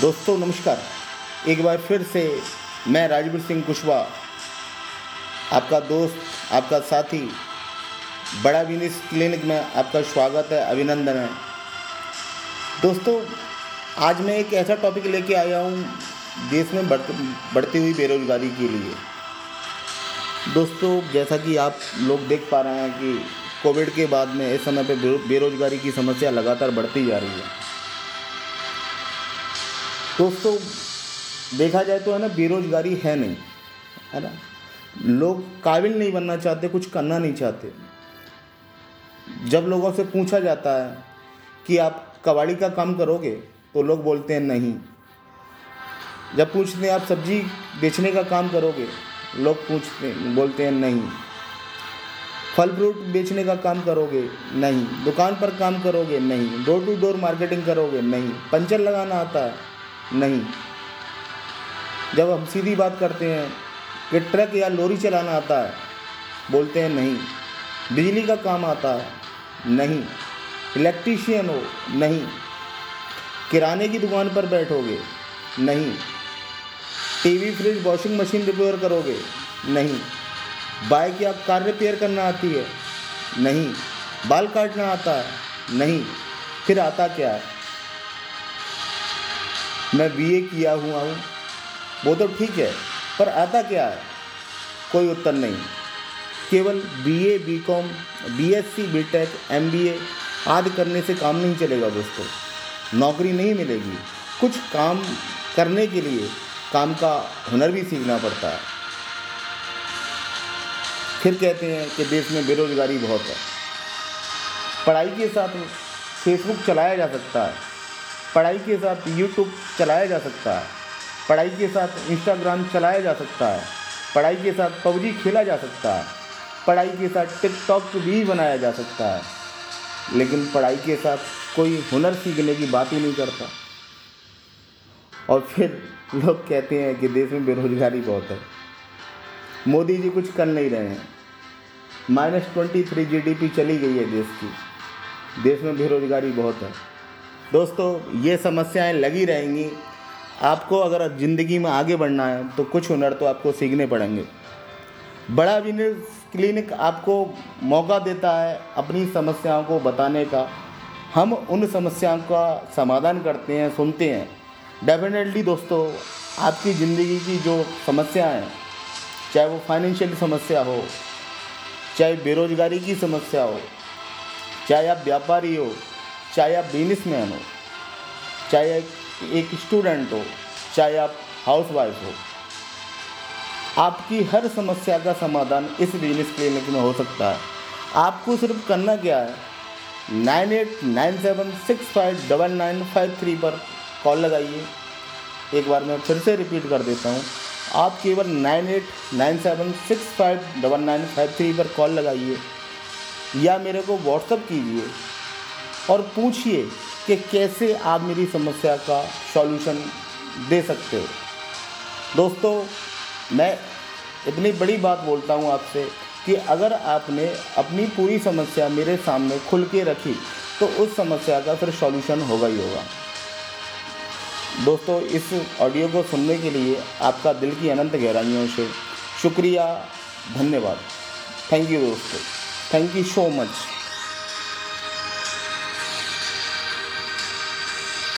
दोस्तों, नमस्कार। एक बार फिर से मैं राजवीर सिंह कुशवाहा, आपका दोस्त, आपका साथी, बड़ा बिज़नेस क्लिनिक में आपका स्वागत है, अभिनंदन है। दोस्तों, आज मैं एक ऐसा टॉपिक लेके आया हूँ, देश में बढ़ बढ़ती हुई बेरोजगारी के लिए। दोस्तों, जैसा कि आप लोग देख पा रहे हैं कि कोविड के बाद में इस समय पे बेरोजगारी की समस्या लगातार बढ़ती जा रही है। दोस्तों, देखा जाए तो है ना, बेरोजगारी है नहीं, है ना? लोग काबिल नहीं बनना चाहते, कुछ करना नहीं चाहते। जब लोगों से पूछा जाता है कि आप कबाड़ी का काम करोगे तो लोग बोलते हैं, नहीं। जब पूछते हैं, आप सब्ज़ी बेचने का काम करोगे? लोग पूछते, बोलते हैं, नहीं। फल फ्रूट बेचने का काम करोगे? नहीं। दुकान पर काम करोगे? नहीं। डोर टू डोर मार्केटिंग करोगे? नहीं। पंचर लगाना आता है? नहीं। जब हम सीधी बात करते हैं कि ट्रक या लॉरी चलाना आता है, बोलते हैं नहीं। बिजली का काम आता है, नहीं। इलेक्ट्रीशियन हो, नहीं। किराने की दुकान पर बैठोगे, नहीं। TV, fridge, washing machine repair करोगे, नहीं। बाइक या कार रिपेयर करना आती है, नहीं। बाल काटना आता है, नहीं। फिर आता क्या है? मैं बीए किया हुआ हूँ। वो तो ठीक है, पर आता क्या है? कोई उत्तर नहीं। केवल BA BCom BSc BTech MBA आदि करने से काम नहीं चलेगा दोस्तों। नौकरी नहीं मिलेगी। कुछ काम करने के लिए काम का हुनर भी सीखना पड़ता है। फिर कहते हैं कि देश में बेरोजगारी बहुत है। पढ़ाई के साथ फेसबुक चलाया जा सकता है। पढ़ाई के साथ यूट्यूब चलाया जा सकता है। पढ़ाई के साथ इंस्टाग्राम चलाया जा सकता है। पढ़ाई के साथ पबजी खेला जा सकता है। पढ़ाई के साथ टिकटॉक भी बनाया जा सकता है। लेकिन पढ़ाई के साथ कोई हुनर सीखने की बात ही नहीं करता। और फिर लोग कहते हैं कि देश में बेरोजगारी बहुत है। मोदी जी कुछ कर नहीं रहे हैं। माइनस ट्वेंटी थ्री जी चली गई है देश की। देश में बेरोजगारी बहुत है। दोस्तों, ये समस्याएँ लगी रहेंगी। आपको अगर ज़िंदगी में आगे बढ़ना है तो कुछ हुनर तो आपको सीखने पड़ेंगे। बड़ा बिज़नेस क्लिनिक आपको मौका देता है अपनी समस्याओं को बताने का। हम उन समस्याओं का समाधान करते हैं, सुनते हैं। डेफिनेटली दोस्तों, आपकी ज़िंदगी की जो समस्या हैं, चाहे वो फाइनेंशियल समस्या हो, चाहे बेरोजगारी की समस्या हो, चाहे आप व्यापारी हो चाहे आप बिजनेसमैन हो, चाहे एक स्टूडेंट हो, चाहे आप हाउस वाइफ हो, आपकी हर समस्या का समाधान इस बिज़नेस क्लिनिक में हो सकता है। आपको सिर्फ़ करना क्या है? Nine eight nine seven six five double nine five three पर कॉल लगाइए। एक बार मैं फिर से रिपीट कर देता हूँ। आप केवल nine eight nine seven six five double nine five three पर कॉल लगाइए या मेरे को व्हाट्सअप कीजिए। और पूछिए कि कैसे आप मेरी समस्या का सॉल्यूशन दे सकते हो। दोस्तों, मैं इतनी बड़ी बात बोलता हूँ आपसे कि अगर आपने अपनी पूरी समस्या मेरे सामने खुल के रखी तो उस समस्या का फिर सॉल्यूशन होगा ही होगा। दोस्तों, इस ऑडियो को सुनने के लिए आपका दिल की अनंत गहराइयों से शुक्रिया, धन्यवाद। थैंक यू दोस्तों। Thank you so much